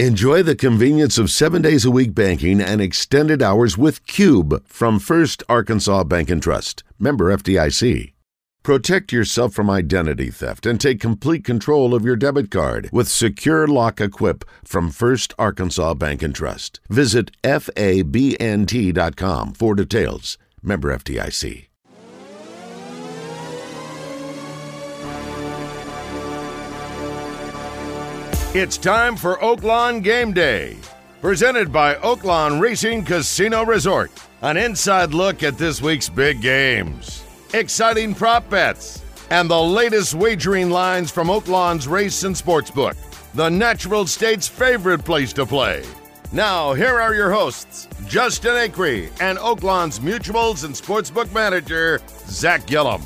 Enjoy the convenience of seven days a week banking and extended hours with Cube from First Arkansas Bank and Trust, member FDIC. Protect yourself from identity theft and take complete control of your debit card with Secure Lock Equip from First Arkansas Bank and Trust. Visit FABNT.com for details. Member FDIC. It's time for Oaklawn Game Day, presented by Oaklawn Racing Casino Resort. An inside look at this week's big games, exciting prop bets, and the latest wagering lines from Oaklawn's Race and Sportsbook, the natural state's favorite place to play. Now, here are your hosts, Justin Acree and Oaklawn's Mutuals and Sportsbook Manager, Zach Gillum.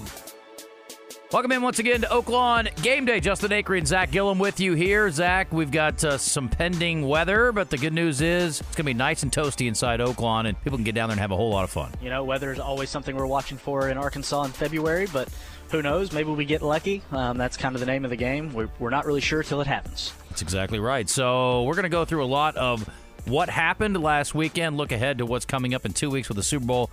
Welcome in once again to Oaklawn Game Day. Justin Acree and Zach Gillum with you here. Zach, we've got uh, some pending weather, but the good news is it's going to be nice and toasty inside Oaklawn, and people can get down there and have a whole lot of fun. You know, weather is always something we're watching for in Arkansas in February, but who knows? Maybe we get lucky. Um, that's kind of the name of the game. We're, we're not really sure till it happens. That's exactly right. So we're going to go through a lot of what happened last weekend, look ahead to what's coming up in two weeks with the Super Bowl.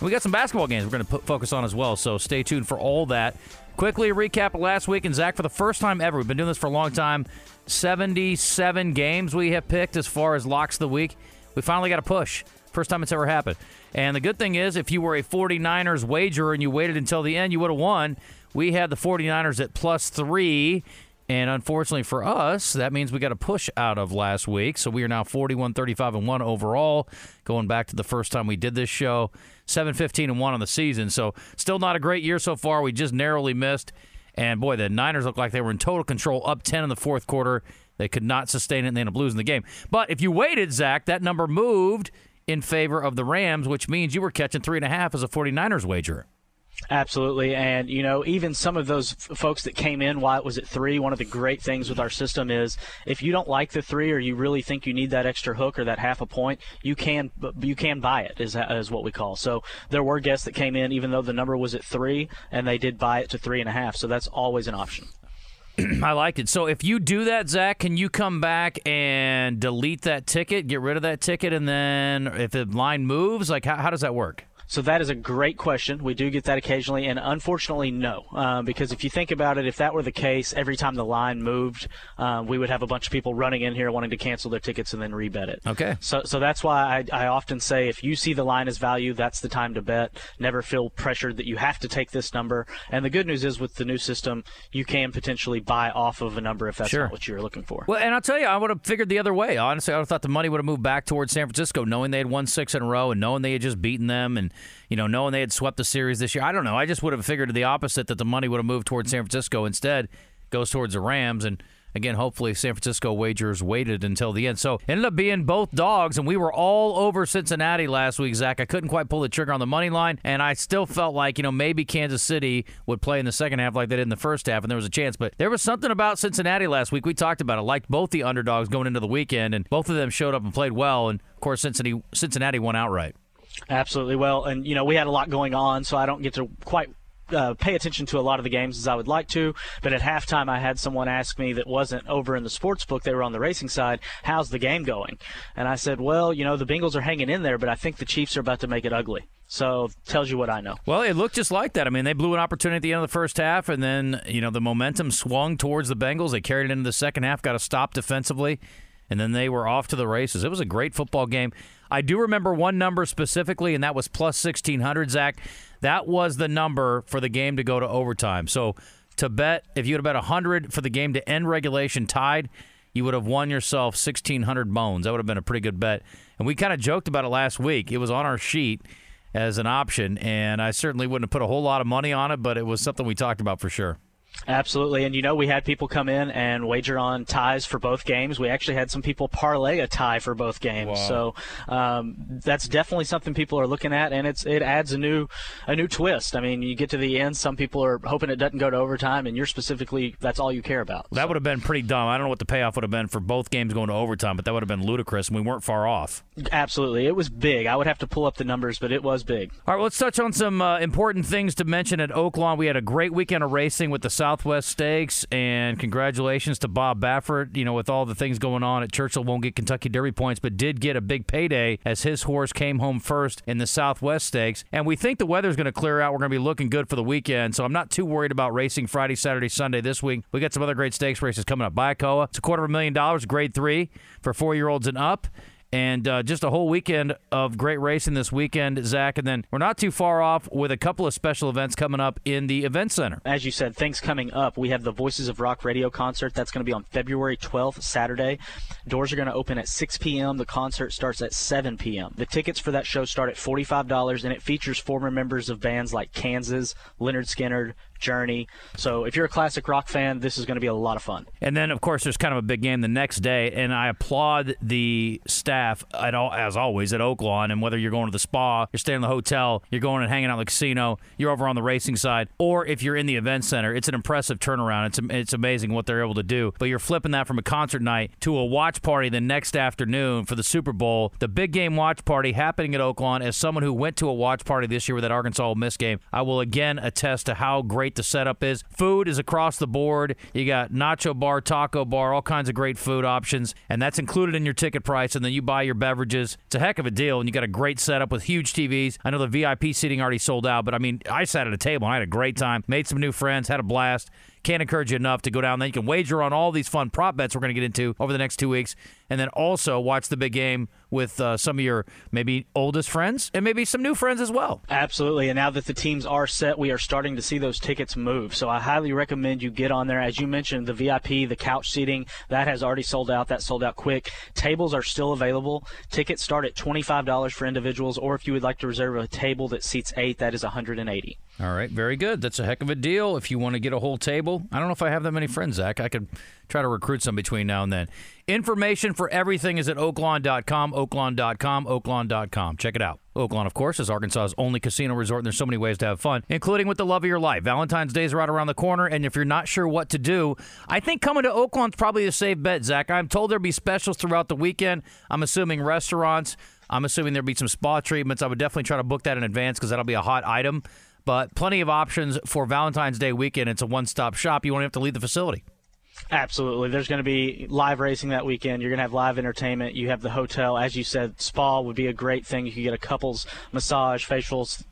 We got some basketball games we're going to put, focus on as well, so stay tuned for all that. Quickly, recap last week. And Zach, for the first time ever, we've been doing this for a long time 77 games we have picked as far as locks of the week. We finally got a push. First time it's ever happened. And the good thing is, if you were a 49ers wager and you waited until the end, you would have won. We had the 49ers at plus three. And unfortunately for us, that means we got a push out of last week. So we are now 41 35 and 1 overall, going back to the first time we did this show. 7 15 and 1 on the season. So still not a great year so far. We just narrowly missed. And boy, the Niners looked like they were in total control, up 10 in the fourth quarter. They could not sustain it and they ended up losing the game. But if you waited, Zach, that number moved in favor of the Rams, which means you were catching three and a half as a 49ers wager. Absolutely. And, you know, even some of those f- folks that came in while it was at three, one of the great things with our system is if you don't like the three or you really think you need that extra hook or that half a point, you can you can buy it, is, is what we call. So there were guests that came in even though the number was at three and they did buy it to three and a half. So that's always an option. I like it. So if you do that, Zach, can you come back and delete that ticket, get rid of that ticket, and then if the line moves, like how, how does that work? So that is a great question. We do get that occasionally, and unfortunately, no. Um, because if you think about it, if that were the case, every time the line moved, um, we would have a bunch of people running in here wanting to cancel their tickets and then rebet it. Okay. So, so that's why I, I often say if you see the line as value, that's the time to bet. Never feel pressured that you have to take this number. And the good news is with the new system, you can potentially buy off of a number if that's sure. not what you're looking for. Well, and I'll tell you, I would have figured the other way. Honestly, I would have thought the money would have moved back towards San Francisco, knowing they had won six in a row and knowing they had just beaten them and you know, knowing they had swept the series this year. I don't know. I just would have figured the opposite that the money would have moved towards San Francisco. Instead, goes towards the Rams and. Again, hopefully San Francisco wagers waited until the end. So ended up being both dogs, and we were all over Cincinnati last week, Zach. I couldn't quite pull the trigger on the money line, and I still felt like, you know, maybe Kansas City would play in the second half like they did in the first half, and there was a chance. But there was something about Cincinnati last week. We talked about it. Liked both the underdogs going into the weekend, and both of them showed up and played well. And of course, Cincinnati Cincinnati won outright. Absolutely. Well, and you know, we had a lot going on, so I don't get to quite uh, pay attention to a lot of the games as I would like to. But at halftime, I had someone ask me that wasn't over in the sports book; they were on the racing side. How's the game going? And I said, well, you know, the Bengals are hanging in there, but I think the Chiefs are about to make it ugly. So tells you what I know. Well, it looked just like that. I mean, they blew an opportunity at the end of the first half, and then you know the momentum swung towards the Bengals. They carried it into the second half, got a stop defensively, and then they were off to the races. It was a great football game. I do remember one number specifically, and that was plus 1,600, Zach. That was the number for the game to go to overtime. So to bet, if you would have bet 100 for the game to end regulation tied, you would have won yourself 1,600 bones. That would have been a pretty good bet. And we kind of joked about it last week. It was on our sheet as an option, and I certainly wouldn't have put a whole lot of money on it, but it was something we talked about for sure. Absolutely. And you know, we had people come in and wager on ties for both games. We actually had some people parlay a tie for both games. Wow. So um, that's definitely something people are looking at, and it's it adds a new a new twist. I mean, you get to the end, some people are hoping it doesn't go to overtime, and you're specifically that's all you care about. That would have been pretty dumb. I don't know what the payoff would have been for both games going to overtime, but that would have been ludicrous, and we weren't far off. Absolutely. It was big. I would have to pull up the numbers, but it was big. All right, well, let's touch on some uh, important things to mention at Oaklawn. We had a great weekend of racing with the South Southwest Stakes, and congratulations to Bob Baffert. You know, with all the things going on at Churchill, won't get Kentucky Derby points, but did get a big payday as his horse came home first in the Southwest Stakes. And we think the weather's going to clear out. We're going to be looking good for the weekend, so I'm not too worried about racing Friday, Saturday, Sunday this week. We got some other great stakes races coming up. Bayakoa, it's a quarter of a million dollars, grade three for four year olds and up and uh, just a whole weekend of great racing this weekend, Zach. And then we're not too far off with a couple of special events coming up in the event center. As you said, things coming up. We have the Voices of Rock radio concert. That's going to be on February 12th, Saturday. Doors are going to open at 6 p.m. The concert starts at 7 p.m. The tickets for that show start at $45, and it features former members of bands like Kansas, Lynyrd Skynyrd, Journey. So if you're a classic rock fan, this is going to be a lot of fun. And then, of course, there's kind of a big game the next day, and I applaud the staff at all, as always at Oaklawn. And whether you're going to the spa, you're staying in the hotel, you're going and hanging out in the casino, you're over on the racing side, or if you're in the event center, it's an impressive turnaround. It's it's amazing what they're able to do. But you're flipping that from a concert night to a watch party the next afternoon for the Super Bowl, the big game watch party happening at Oaklawn. As someone who went to a watch party this year with that Arkansas Ole Miss game, I will again attest to how great the setup is. Food is across the board. You got nacho bar, taco bar, all kinds of great food options, and that's included in your ticket price. And then you buy your beverages. It's a heck of a deal, and you got a great setup with huge TVs. I know the VIP seating already sold out, but I mean, I sat at a table and I had a great time, made some new friends, had a blast. Can't encourage you enough to go down there. You can wager on all these fun prop bets we're going to get into over the next two weeks, and then also watch the big game with uh, some of your maybe oldest friends and maybe some new friends as well. Absolutely. And now that the teams are set, we are starting to see those tickets move. So I highly recommend you get on there. As you mentioned, the VIP, the couch seating, that has already sold out. That sold out quick. Tables are still available. Tickets start at $25 for individuals, or if you would like to reserve a table that seats eight, that is 180 all right, very good. That's a heck of a deal. If you want to get a whole table, I don't know if I have that many friends, Zach. I could try to recruit some between now and then. Information for everything is at oaklawn.com, oaklawn.com, oaklawn.com. Check it out. Oaklawn, of course, is Arkansas's only casino resort, and there's so many ways to have fun, including with the love of your life. Valentine's Day is right around the corner, and if you're not sure what to do, I think coming to Oaklawn's probably a safe bet, Zach. I'm told there'll be specials throughout the weekend. I'm assuming restaurants. I'm assuming there'll be some spa treatments. I would definitely try to book that in advance because that'll be a hot item but plenty of options for Valentine's Day weekend. It's a one stop shop. You won't have to leave the facility. Absolutely. There's going to be live racing that weekend. You're going to have live entertainment. You have the hotel. As you said, spa would be a great thing. You could get a couples massage, facials,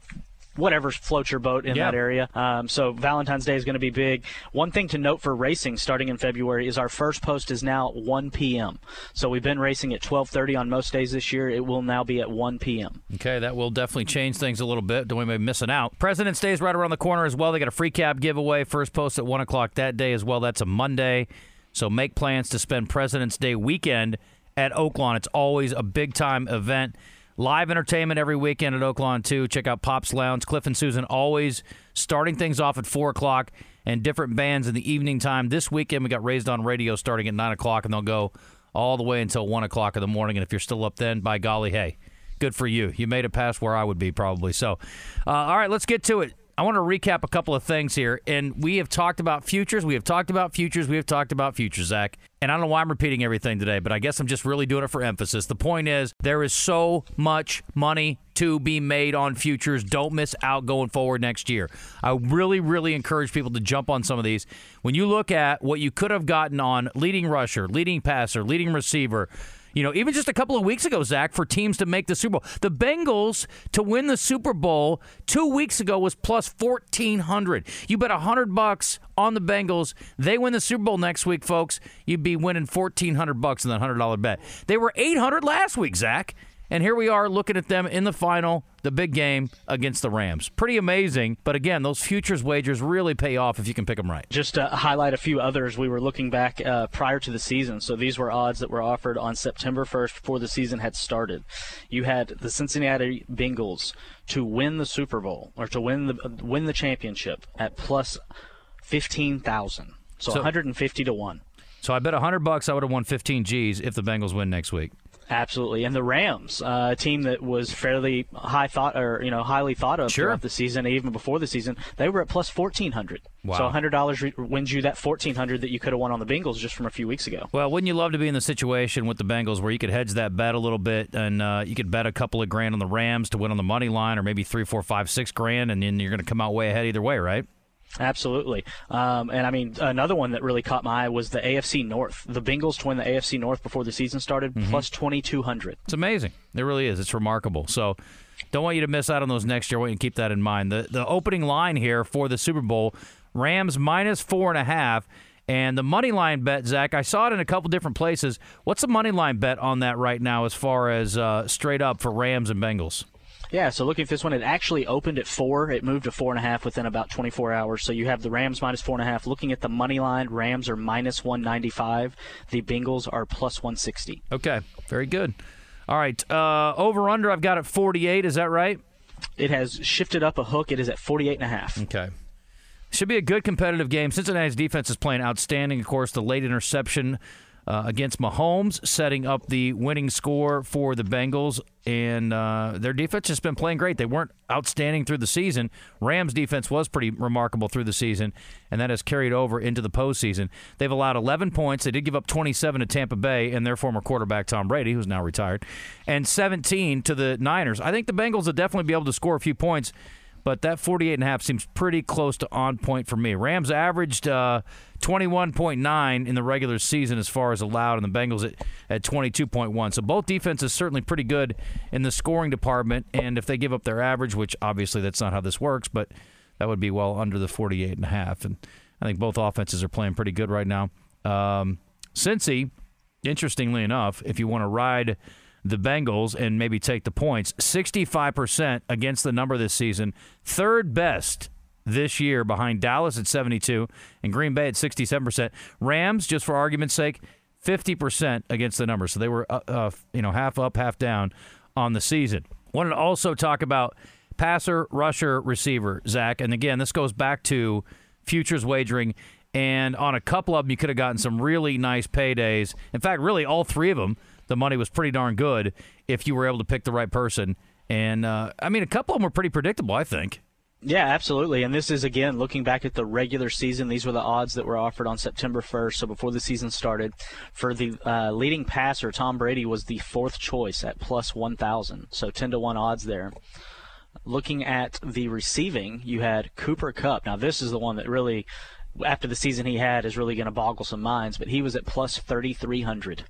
whatever floats your boat in that area. Um, so Valentine's Day is going to be big. One thing to note for racing starting in February is our first post is now 1 p.m. So we've been racing at 12:30 on most days this year. It will now be at 1 p.m. Okay, that will definitely change things a little bit. Don't we be missing out. President's Day is right around the corner as well. They got a free cab giveaway. First post at one o'clock that day as well. That's a Monday. So make plans to spend President's Day weekend at Oaklawn. It's always a big time event. Live entertainment every weekend at Oaklawn, too. Check out Pop's Lounge. Cliff and Susan always starting things off at 4 o'clock and different bands in the evening time. This weekend, we got Raised on Radio starting at 9 o'clock, and they'll go all the way until 1 o'clock in the morning. And if you're still up then, by golly, hey, good for you. You made it past where I would be probably. So, uh, all right, let's get to it. I want to recap a couple of things here. And we have talked about futures. We have talked about futures. We have talked about futures, Zach. And I don't know why I'm repeating everything today, but I guess I'm just really doing it for emphasis. The point is, there is so much money to be made on futures. Don't miss out going forward next year. I really, really encourage people to jump on some of these. When you look at what you could have gotten on leading rusher, leading passer, leading receiver, you know, even just a couple of weeks ago, Zach, for teams to make the Super Bowl. The Bengals to win the Super Bowl two weeks ago was plus 1400 You bet 100 bucks on the Bengals. They win the Super Bowl next week, folks. You'd be winning 1400 bucks in that $100 bet. They were 800 last week, Zach. And here we are looking at them in the final, the big game against the Rams. Pretty amazing. But again, those futures wagers really pay off if you can pick them right. Just to highlight a few others, we were looking back uh, prior to the season. So these were odds that were offered on September 1st before the season had started. You had the Cincinnati Bengals to win the Super Bowl or to win the win the championship at plus 15,000. So, so 150 to 1. So I bet 100 bucks I would have won 15 G's if the Bengals win next week. Absolutely, and the Rams, uh, a team that was fairly high thought or you know highly thought of sure. throughout the season, even before the season, they were at plus fourteen hundred. Wow. So hundred dollars re- wins you that fourteen hundred that you could have won on the Bengals just from a few weeks ago. Well, wouldn't you love to be in the situation with the Bengals where you could hedge that bet a little bit and uh, you could bet a couple of grand on the Rams to win on the money line, or maybe three, four, five, six grand, and then you're going to come out way ahead either way, right? Absolutely. Um, and I mean, another one that really caught my eye was the AFC North. The Bengals to win the AFC North before the season started, Mm-hmm. plus 2,200. It's amazing. It really is. It's remarkable. So don't want you to miss out on those next year. I want you to keep that in mind. The the opening line here for the Super Bowl, Rams minus four and a half. And the money line bet, Zach, I saw it in a couple different places. What's the money line bet on that right now as far as uh, straight up for Rams and Bengals? Yeah, so looking at this one, it actually opened at four. It moved to four and a half within about 24 hours. So you have the Rams minus four and a half. Looking at the money line, Rams are minus 195. The Bengals are plus 160. Okay, very good. All right, uh, over under, I've got it 48. Is that right? It has shifted up a hook. It is at 48 and a half. Okay. Should be a good competitive game. Cincinnati's defense is playing outstanding. Of course, the late interception uh, against Mahomes, setting up the winning score for the Bengals. And uh, their defense has been playing great. They weren't outstanding through the season. Rams' defense was pretty remarkable through the season, and that has carried over into the postseason. They've allowed 11 points. They did give up 27 to Tampa Bay and their former quarterback, Tom Brady, who's now retired, and 17 to the Niners. I think the Bengals will definitely be able to score a few points but that 48 and a half seems pretty close to on point for me. Rams averaged uh, 21.9 in the regular season as far as allowed, and the Bengals at, at 22.1. So both defenses certainly pretty good in the scoring department, and if they give up their average, which obviously that's not how this works, but that would be well under the 48 and a half. And I think both offenses are playing pretty good right now. Um, Cincy, interestingly enough, if you want to ride the Bengals and maybe take the points. 65% against the number this season. Third best this year behind Dallas at 72 and Green Bay at 67%. Rams, just for argument's sake, 50% against the number. So they were uh, uh, you know half up, half down on the season. Wanted to also talk about passer, rusher, receiver, Zach. And again, this goes back to futures wagering. And on a couple of them, you could have gotten some really nice paydays. In fact, really all three of them the money was pretty darn good if you were able to pick the right person. And uh, I mean, a couple of them were pretty predictable, I think. Yeah, absolutely. And this is, again, looking back at the regular season. These were the odds that were offered on September 1st, so before the season started. For the uh, leading passer, Tom Brady was the fourth choice at plus 1,000, so 10 to 1 odds there. Looking at the receiving, you had Cooper Kupp. Now, this is the one that really, after the season he had, is really going to boggle some minds, but he was at plus 3,300.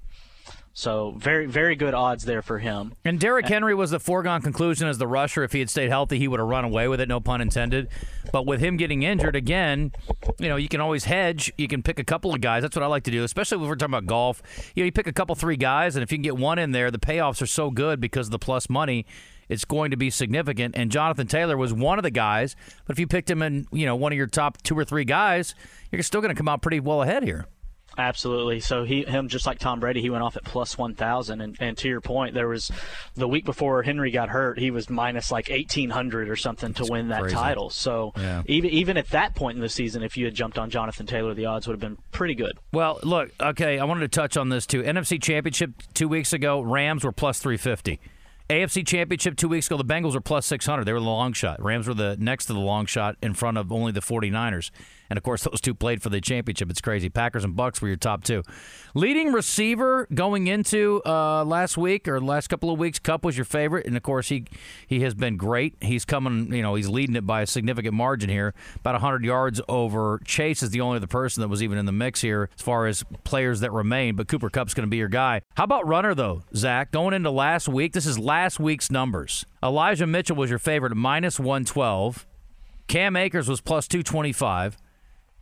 So very, very good odds there for him. And Derrick Henry was the foregone conclusion as the rusher. If he had stayed healthy, he would have run away with it, no pun intended. But with him getting injured again, you know, you can always hedge. You can pick a couple of guys. That's what I like to do, especially when we're talking about golf. You know, you pick a couple, three guys, and if you can get one in there, the payoffs are so good because of the plus money. It's going to be significant. And Jonathan Taylor was one of the guys. But if you picked him in, you know, one of your top two or three guys, you're still going to come out pretty well ahead here. Absolutely. So he, him, just like Tom Brady, he went off at plus one thousand. And, and to your point, there was the week before Henry got hurt, he was minus like eighteen hundred or something to win that crazy. title. So Yeah. even even at that point in the season, if you had jumped on Jonathan Taylor, the odds would have been pretty good. Well, look, okay, I wanted to touch on this too. NFC Championship two weeks ago, Rams were plus 350. AFC Championship two weeks ago, the Bengals were plus 600. They were the long shot. Rams were the next to the long shot in front of only the 49ers. And of course, those two played for the championship. It's crazy. Packers and Bucks were your top two. Leading receiver going into uh, last week or last couple of weeks, Kupp was your favorite, and of course he he has been great. He's coming, you know, he's leading it by a significant margin here, about 100 yards over Chase is the only other person that was even in the mix here as far as players that remain. But Cooper Kupp's going to be your guy. How about runner though, Zach? Going into last week, this is last week's numbers. Elijah Mitchell was your favorite minus 112. Cam Akers was plus 225.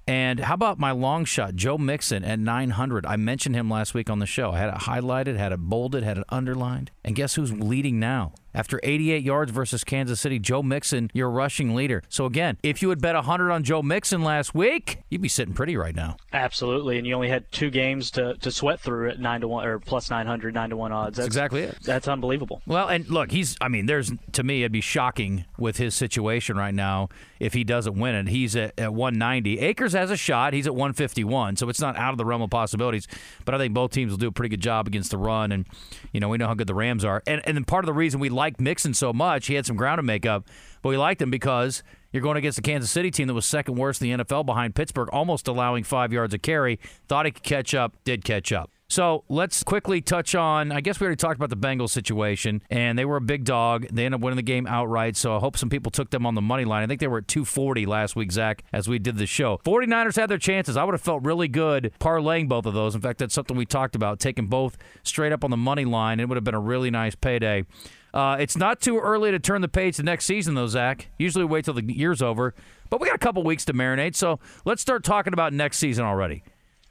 And how about my long shot, Joe Mixon at 900? I mentioned him last week on the show. I had it highlighted, had it bolded, had it underlined. And guess who's leading now? After 88 yards versus Kansas City, Joe Mixon, your rushing leader. So again, if you had bet 100 on Joe Mixon last week, you'd be sitting pretty right now. Absolutely, and you only had two games to, to sweat through at nine to one or plus 900, nine to one odds. That's exactly it. That's unbelievable. Well, and look, he's, I mean, there's, to me, it'd be shocking with his situation right now if he doesn't win it. He's at, at 190. Akers has a shot. He's at 151, so it's not out of the realm of possibilities. But I think both teams will do a pretty good job against the run, and, you know, we know how good the Rams are. And, and part of the reason we liked Mixon so much, he had some ground to make up, but we liked him because you're going against the Kansas City team that was second worst in the NFL behind Pittsburgh, almost allowing five yards of carry. Thought he could catch up, did catch up. So let's quickly touch on. I guess we already talked about the Bengals situation, and they were a big dog. They ended up winning the game outright. So I hope some people took them on the money line. I think they were at 240 last week, Zach, as we did the show. 49ers had their chances. I would have felt really good parlaying both of those. In fact, that's something we talked about, taking both straight up on the money line. It would have been a really nice payday. Uh, it's not too early to turn the page to next season, though, Zach. Usually we wait till the year's over, but we got a couple weeks to marinate. So let's start talking about next season already.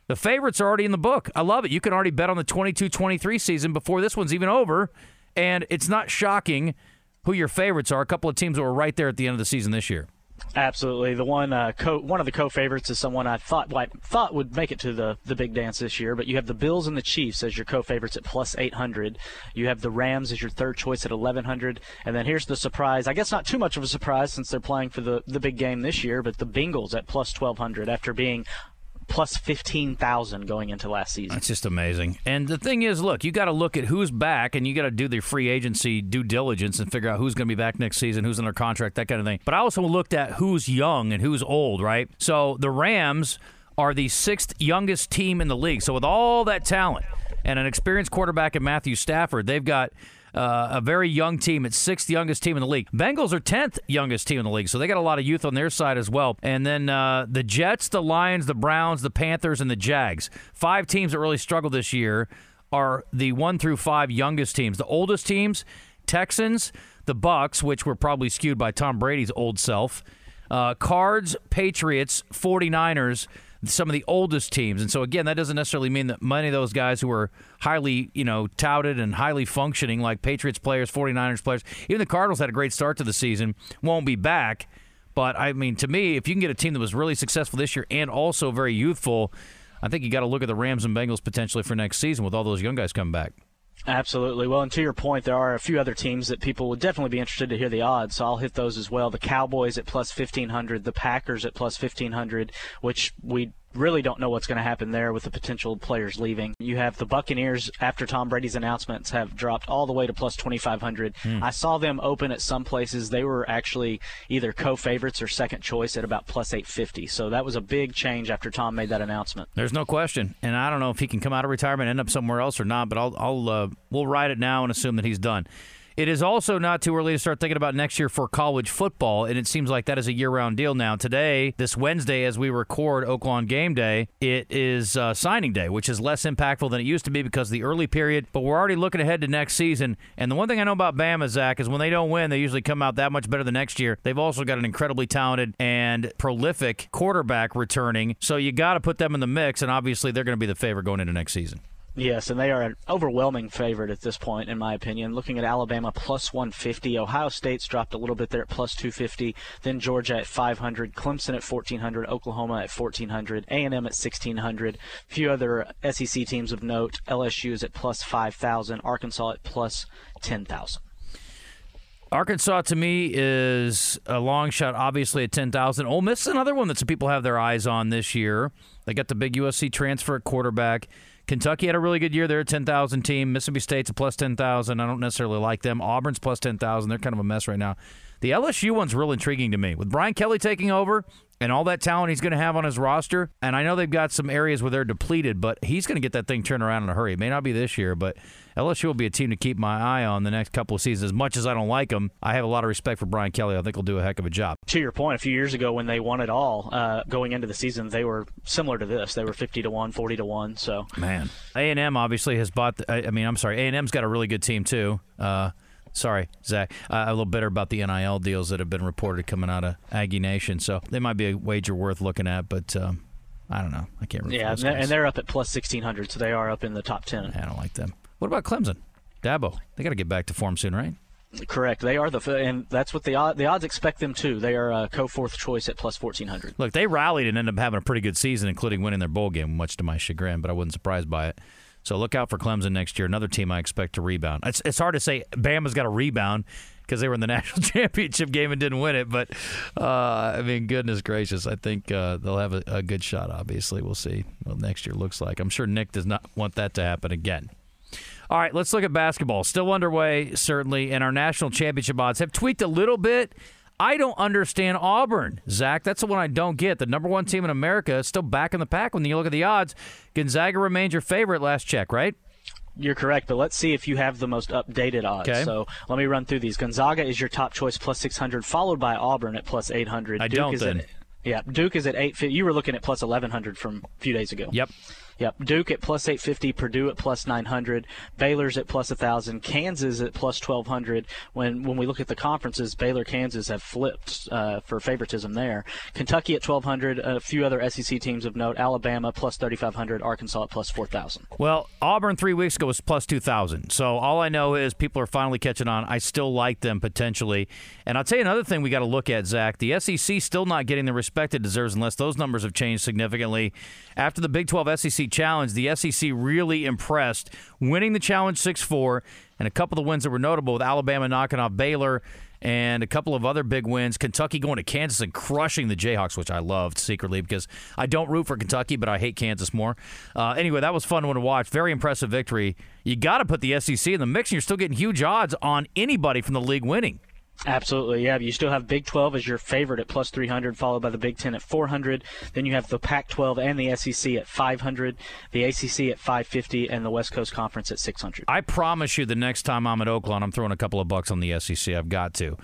The favorites are already in the book. I love it. You can already bet on the 22 23 season before this one's even over. And it's not shocking who your favorites are. A couple of teams that were right there at the end of the season this year. Absolutely, the one uh, co- one of the co-favorites is someone I thought well, I thought would make it to the the big dance this year. But you have the Bills and the Chiefs as your co-favorites at plus 800. You have the Rams as your third choice at 1100, and then here's the surprise. I guess not too much of a surprise since they're playing for the the big game this year, but the Bengals at plus 1200 after being plus 15,000 going into last season. That's just amazing. And the thing is, look, you got to look at who's back and you got to do the free agency due diligence and figure out who's going to be back next season, who's under contract, that kind of thing. But I also looked at who's young and who's old, right? So the Rams are the sixth youngest team in the league. So with all that talent and an experienced quarterback in Matthew Stafford, they've got uh, a very young team. It's sixth youngest team in the league. Bengals are tenth youngest team in the league, so they got a lot of youth on their side as well. And then uh, the Jets, the Lions, the Browns, the Panthers, and the Jags. Five teams that really struggled this year are the one through five youngest teams. The oldest teams, Texans, the Bucks, which were probably skewed by Tom Brady's old self. Uh, Cards, Patriots, 49ers, some of the oldest teams. And so again, that doesn't necessarily mean that many of those guys who are highly, you know, touted and highly functioning like Patriots players, 49ers players, even the Cardinals had a great start to the season, won't be back. But I mean, to me, if you can get a team that was really successful this year and also very youthful, I think you got to look at the Rams and Bengals potentially for next season with all those young guys coming back. Absolutely. Well, and to your point, there are a few other teams that people would definitely be interested to hear the odds, so I'll hit those as well. The Cowboys at plus 1500, the Packers at plus 1500, which we really don't know what's going to happen there with the potential players leaving. You have the Buccaneers after Tom Brady's announcements have dropped all the way to plus 2500. Mm. I saw them open at some places. They were actually either co-favorites or second choice at about plus 850. So that was a big change after Tom made that announcement. There's no question. And I don't know if he can come out of retirement and end up somewhere else or not, but I'll I'll uh, we'll ride it now and assume that he's done. It is also not too early to start thinking about next year for college football, and it seems like that is a year round deal now. Today, this Wednesday, as we record Oaklawn Game Day, it is uh, signing day, which is less impactful than it used to be because of the early period, but we're already looking ahead to next season. And the one thing I know about Bama, Zach, is when they don't win, they usually come out that much better the next year. They've also got an incredibly talented and prolific quarterback returning, so you got to put them in the mix, and obviously they're going to be the favorite going into next season. Yes, and they are an overwhelming favorite at this point, in my opinion. Looking at Alabama plus 150, Ohio State's dropped a little bit there at plus 250, then Georgia at 500, Clemson at 1400, Oklahoma at 1400, A&M at 1600. A few other SEC teams of note: LSU is at plus 5000, Arkansas at plus 10,000. Arkansas to me is a long shot, obviously at 10,000. Ole Miss is another one that some people have their eyes on this year. They got the big USC transfer at quarterback. Kentucky had a really good year. They're a 10,000 team. Mississippi State's a plus 10,000. I don't necessarily like them. Auburn's plus 10,000. They're kind of a mess right now. The LSU one's real intriguing to me. With Brian Kelly taking over and all that talent he's going to have on his roster, and I know they've got some areas where they're depleted, but he's going to get that thing turned around in a hurry. It may not be this year, but LSU will be a team to keep my eye on the next couple of seasons. As much as I don't like him, I have a lot of respect for Brian Kelly. I think he'll do a heck of a job. To your point, a few years ago when they won it all, uh, going into the season, they were similar to this. They were 50 to 1, 40 to 1. So, man. A&M obviously has bought, the, I mean, I'm sorry, A&M's got a really good team too. Uh, Sorry, Zach. Uh, a little bitter about the NIL deals that have been reported coming out of Aggie Nation. So they might be a wager worth looking at, but um, I don't know. I can't remember. Yeah, and they're, and they're, up at plus 1600, so they are up in the top 10. I don't like them. What about Clemson? Dabo. They got to get back to form soon, right? Correct. They are the and that's what the odds, the odds expect them to. They are a co fourth choice at plus fourteen hundred. Look, they rallied and ended up having a pretty good season, including winning their bowl game, much to my chagrin. But I wasn't surprised by it. So look out for Clemson next year. Another team I expect to rebound. It's, it's hard to say Bama's got a rebound because they were in the national championship game and didn't win it. But uh, I mean, goodness gracious, I think uh, they'll have a, a, good shot. Obviously, we'll see what next year looks like. I'm sure Nick does not want that to happen again. All right, let's look at basketball. Still underway, certainly, and our national championship odds have tweaked a little bit. I don't understand Auburn, Zach. That's the one I don't get. The number one team in America is still back in the pack when you look at the odds. Gonzaga remains your favorite last check, right? You're correct, but let's see if you have the most updated odds. Okay. So let me run through these. Gonzaga is your top choice, plus 600, followed by Auburn at plus 800. I Duke don't is then. At, yeah, Duke is at 850. You were looking at plus 1100 from a few days ago. Yep. Yep. Duke at plus 850, Purdue at plus 900, Baylor's at plus 1,000, Kansas at plus 1,200. When when we look at the conferences, Baylor, Kansas have flipped uh, for favoritism there. Kentucky at 1,200, a few other SEC teams of note, Alabama plus 3,500, Arkansas at plus 4,000. Well, Auburn three weeks ago was plus 2,000. So all I know is people are finally catching on. I still like them potentially. And I'll tell you another thing we got to look at, Zach. The SEC still not getting the respect it deserves unless those numbers have changed significantly. After the Big 12 SEC Challenge, the SEC really impressed, winning the Challenge 6 4, and a couple of the wins that were notable with Alabama knocking off Baylor and a couple of other big wins. Kentucky going to Kansas and crushing the Jayhawks, which I loved secretly because I don't root for Kentucky, but I hate Kansas more. Uh, anyway, that was fun one to watch. Very impressive victory. You got to put the SEC in the mix, and you're still getting huge odds on anybody from the league winning. Absolutely, yeah. You still have Big 12 as your favorite at plus 300, followed by the Big 10 at 400. Then you have the Pac 12 and the SEC at 500, the ACC at 550, and the West Coast Conference at 600. I promise you, the next time I'm at Oaklawn, I'm throwing a couple of bucks on the SEC. I've got to.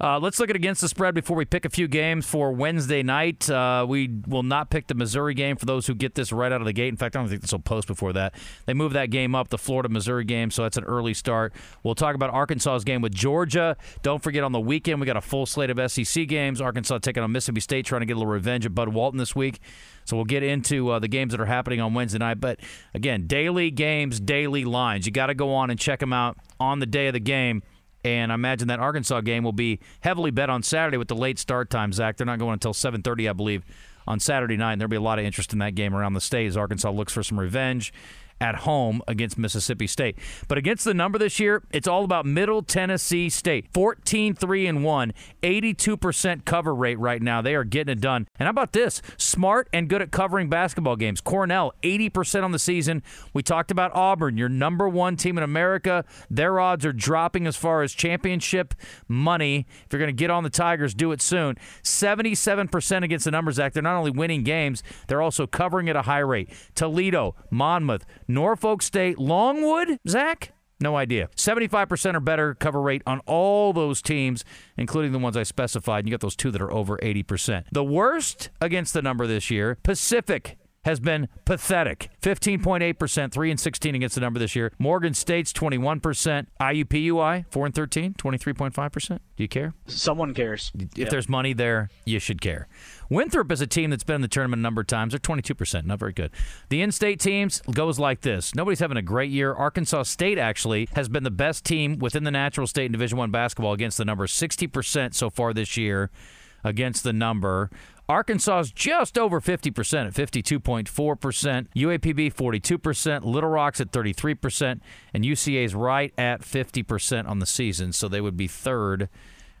Uh, let's look at against the spread before we pick a few games for Wednesday night. Uh, we will not pick the Missouri game for those who get this right out of the gate. In fact, I don't think this will post before that. They moved that game up, the Florida Missouri game, so that's an early start. We'll talk about Arkansas's game with Georgia. Don't forget on the weekend we got a full slate of SEC games. Arkansas taking on Mississippi State, trying to get a little revenge at Bud Walton this week. So we'll get into uh, the games that are happening on Wednesday night. But again, daily games, daily lines. You got to go on and check them out on the day of the game. And I imagine that Arkansas game will be heavily bet on Saturday with the late start time. Zach, they're not going until 7:30, I believe, on Saturday night. And there'll be a lot of interest in that game around the state as Arkansas looks for some revenge at home against Mississippi State. But against the number this year, it's all about Middle Tennessee State. 14 3 and 1, 82% cover rate right now. They are getting it done. And how about this? Smart and good at covering basketball games. Cornell, 80% on the season. We talked about Auburn, your number one team in America. Their odds are dropping as far as championship money. If you're going to get on the Tigers, do it soon. 77% against the numbers act. They're not only winning games, they're also covering at a high rate. Toledo, Monmouth, Norfolk State, Longwood, Zach? No idea. 75% or better cover rate on all those teams, including the ones I specified. And you got those two that are over 80%. The worst against the number this year, Pacific has been pathetic. 15.8%, 3 and 16 against the number this year. Morgan State's 21%. IUPUI, 4 and 13, 23.5%. Do you care? Someone cares. If Yep. there's money there, you should care. Winthrop is a team that's been in the tournament a number of times. They're 22%, not very good. The in state teams goes like this nobody's having a great year. Arkansas State actually has been the best team within the natural state in Division One basketball against the number 60% so far this year against the number. Arkansas is just over 50% at 52.4%. UAPB 42%. Little Rock's at 33%. And UCA's right at 50% on the season. So they would be third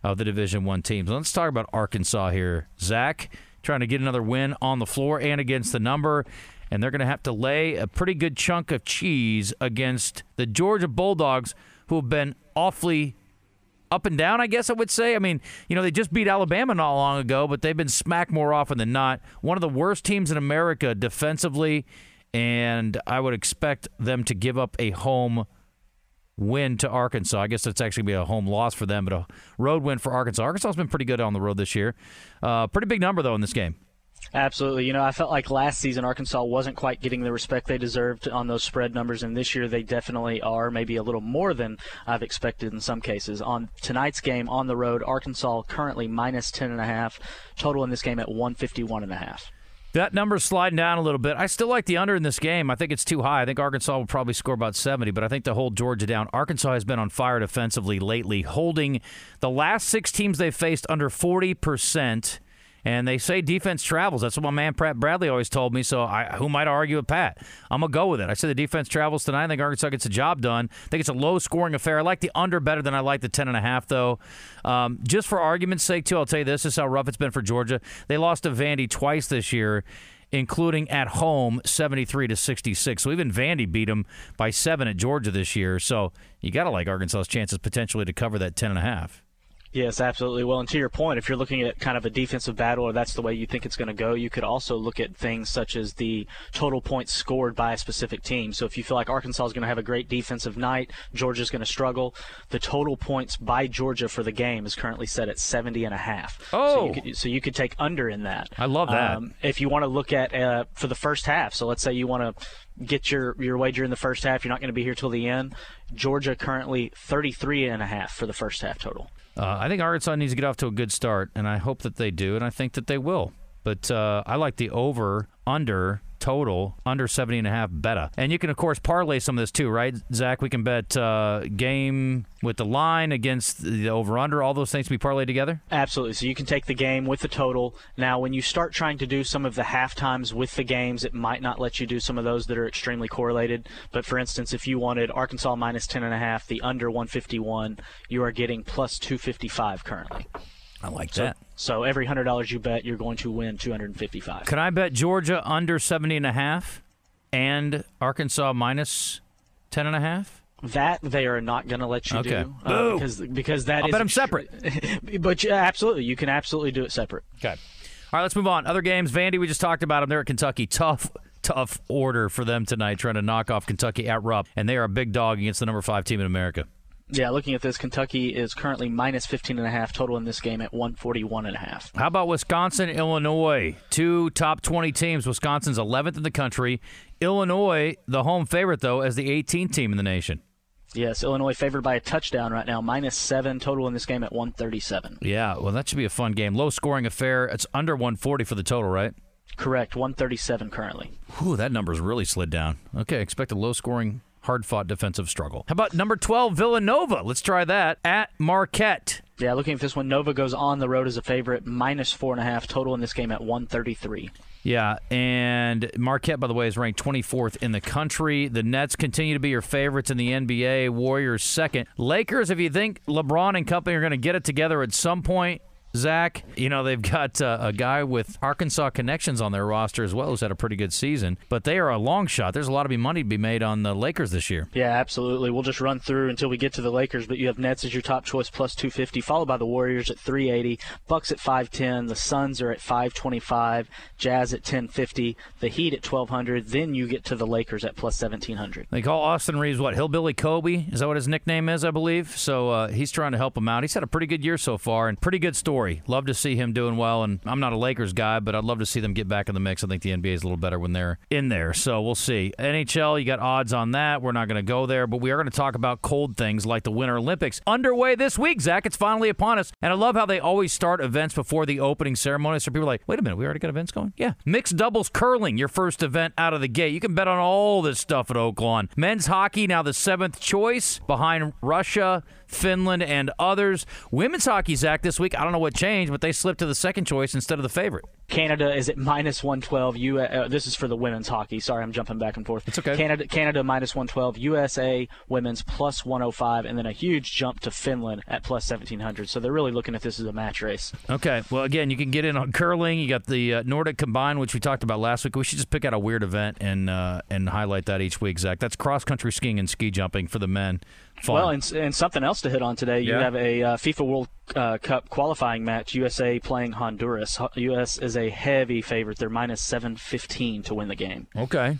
of the Division One teams. Let's talk about Arkansas here. Zach trying to get another win on the floor and against the number. And they're going to have to lay a pretty good chunk of cheese against the Georgia Bulldogs, who have been awfully up and down, I guess I would say. I mean, you know, they just beat Alabama not long ago, but they've been smacked more often than not. One of the worst teams in America defensively, and I would expect them to give up a home win to Arkansas. I guess that's actually be a home loss for them, but a road win for Arkansas. Arkansas has been pretty good on the road this year. Uh, pretty big number though in this game. Absolutely. You know, I felt like last season Arkansas wasn't quite getting the respect they deserved on those spread numbers, and this year they definitely are, maybe a little more than I've expected in some cases. On tonight's game on the road, Arkansas currently minus 10.5, total in this game at 151.5. That number's sliding down a little bit. I still like the under in this game. I think it's too high. I think Arkansas will probably score about 70, but I think to hold Georgia down, Arkansas has been on fire defensively lately, holding the last six teams they've faced under 40%. And they say defense travels. That's what my man Pat Bradley always told me. So I, who might argue with Pat? I'm gonna go with it. I said the defense travels tonight. I think Arkansas gets the job done. I think it's a low scoring affair. I like the under better than I like the ten and a half though. Um, just for argument's sake, too, I'll tell you this: this is how rough it's been for Georgia. They lost to Vandy twice this year including at home 73 to 66. So even Vandy beat them by seven at Georgia this year. So you got to like Arkansas's chances potentially to cover that 10 and a half. Yes, absolutely. Well, and to your point, if you're looking at kind of a defensive battle or that's the way you think it's going to go, you could also look at things such as the total points scored by a specific team. So if you feel like Arkansas is going to have a great defensive night, Georgia's going to struggle, the total points by Georgia for the game is currently set at 70 and a half. Oh. So you could, so you could take under in that. I love that. Um, if you want to look at uh, for the first half, so let's say you want to get your, your wager in the first half, you're not going to be here till the end. Georgia currently 33 and a half for the first half total. Uh, I think Arkansas needs to get off to a good start, and I hope that they do, and I think that they will. But uh, I like the over under total under 70 and a half beta. And you can of course parlay some of this too, right? Zach, we can bet uh, game with the line against the over under, all those things can be parlayed together? Absolutely. So you can take the game with the total. Now when you start trying to do some of the half times with the games, it might not let you do some of those that are extremely correlated. But for instance, if you wanted Arkansas minus 10 and a half, the under 151, you are getting plus 255 currently. I like So, that. So every hundred dollars you bet, you're going to win 255. Can I bet Georgia under 70 and a half and Arkansas minus 10 and a half? That they are not going to let you Okay. do uh, because because that I'll is bet 'em extre- but yeah, absolutely, you can absolutely do it separate. Okay. All right, let's move on. Other games. Vandy, we just talked about them. They're at Kentucky. Tough, tough order for them tonight, trying to knock off Kentucky at Rupp. And they are a big dog against the number five team in America. Yeah, looking at this, Kentucky is currently minus 15 and a half total in this game at 141 and a half. How about Wisconsin, Illinois? Two top 20 teams. Wisconsin's 11th in the country. Illinois, the home favorite, though, as the 18th team in the nation. Yes, Illinois favored by a touchdown right now, minus seven total in this game at 137. Yeah, well, that should be a fun game. Low scoring affair. It's under 140 for the total, right? Correct, 137 currently. Whew, that number's really slid down. Okay, expect a low scoring, hard fought defensive struggle. How about number 12, Villanova? Let's try that at Marquette. Yeah, looking at this one, Nova goes on the road as a favorite, minus four and a half total in this game at 133. Yeah, and Marquette, by the way, is ranked 24th in the country. The Nets continue to be your favorites in the NBA. Warriors second. Lakers, if you think LeBron and company are going to get it together at some point, Zach, you know, they've got uh, a guy with Arkansas connections on their roster as well who's had a pretty good season, but they are a long shot. There's a lot of money to be made on the Lakers this year. Yeah, absolutely. We'll just run through until we get to the Lakers, but you have Nets as your top choice plus 250, followed by the Warriors at 380, Bucks at 510, the Suns are at 525, Jazz at 1050, the Heat at 1200, then you get to the Lakers at plus 1700. They call Austin Reaves what Hillbilly Kobe? Is that what his nickname is? I believe. So uh, he's trying to help him out. He's had a pretty good year so far and pretty good story. Love to see him doing well. And I'm not a Lakers guy, but I'd love to see them get back in the mix. I think the NBA is a little better when they're in there. So we'll see. NHL, you got odds on that. We're not going to go there, but we are going to talk about cold things like the Winter Olympics underway this week. Zach, it's finally upon us, and I love how they always start events before the opening ceremony. So people are like, wait a minute, we already got events going. Yeah, mixed doubles curling, your first event out of the gate. You can bet on all this stuff at Oaklawn. Men's hockey now the seventh choice behind Russia. Finland, and others. Women's hockey, Zach, this week, I don't know what changed, but they slipped to the second choice instead of the favorite. Canada is at minus 112. U- uh, this is for the women's hockey. Sorry, I'm jumping back and forth. It's okay. Canada, Canada minus 112. USA women's plus 105, and then a huge jump to Finland at plus 1700. So they're really looking at this as a match race. Okay. Well, again, you can get in on curling. You got the uh, Nordic combined, which we talked about last week. We should just pick out a weird event and uh, and highlight that each week, Zach. That's cross country skiing and ski jumping for the men. Fun. Well, and, and something else to hit on today. You Yeah. have a uh, FIFA World uh, Cup qualifying match. USA playing Honduras. US is a heavy favorite. They're minus 715 to win the game. Okay.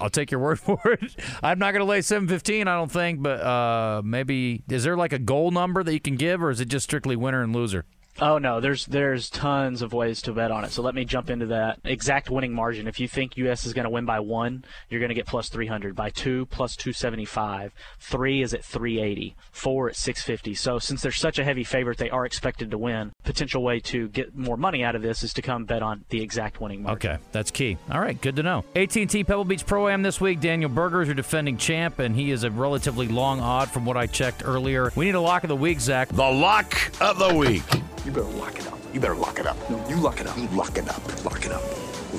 I'll take your word for it. I'm not going to lay 715, I don't think, but uh, maybe is there like a goal number that you can give, or is it just strictly winner and loser? Oh no, there's there's tons of ways to bet on it. So let me jump into that exact winning margin. If you think US is going to win by one, you're going to get plus 300. By two, plus 275. Three is at 380. Four at 650. So since they're such a heavy favorite, they are expected to win. Potential way to get more money out of this is to come bet on the exact winning margin. Okay, that's key. All right, good to know. AT&T Pebble Beach Pro Am this week. Daniel Berger is your defending champ, and he is a relatively long odd from what I checked earlier. We need a lock of the week, Zach. The lock of the week. You better lock it up. You better lock it up. No, you lock it up. You lock it up. Lock it up.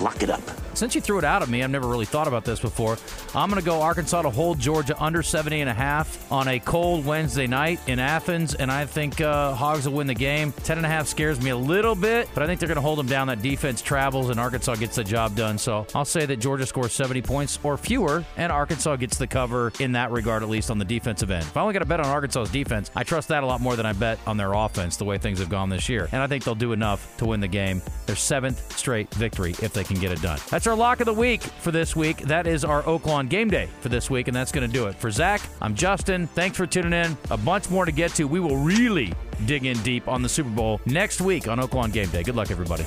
Lock it up. Since you threw it out at me, I've never really thought about this before. I'm going to go Arkansas to hold Georgia under 70 and a half on a cold Wednesday night in Athens, and I think uh, Hogs will win the game. 10 and a half scares me a little bit, but I think they're going to hold them down. That defense travels, and Arkansas gets the job done. So I'll say that Georgia scores 70 points or fewer, and Arkansas gets the cover in that regard, at least on the defensive end. If I only got to bet on Arkansas's defense, I trust that a lot more than I bet on their offense, the way things have gone this year. And I think they'll do enough to win the game. Their seventh straight victory if they can get it done. That's our lock of the week for this week. That is our Oaklawn game day for this week, and that's going to do it. For Zach, I'm Justin. Thanks for tuning in. A bunch more to get to. We will really dig in deep on the Super Bowl next week on Oaklawn Game Day. Good luck, everybody.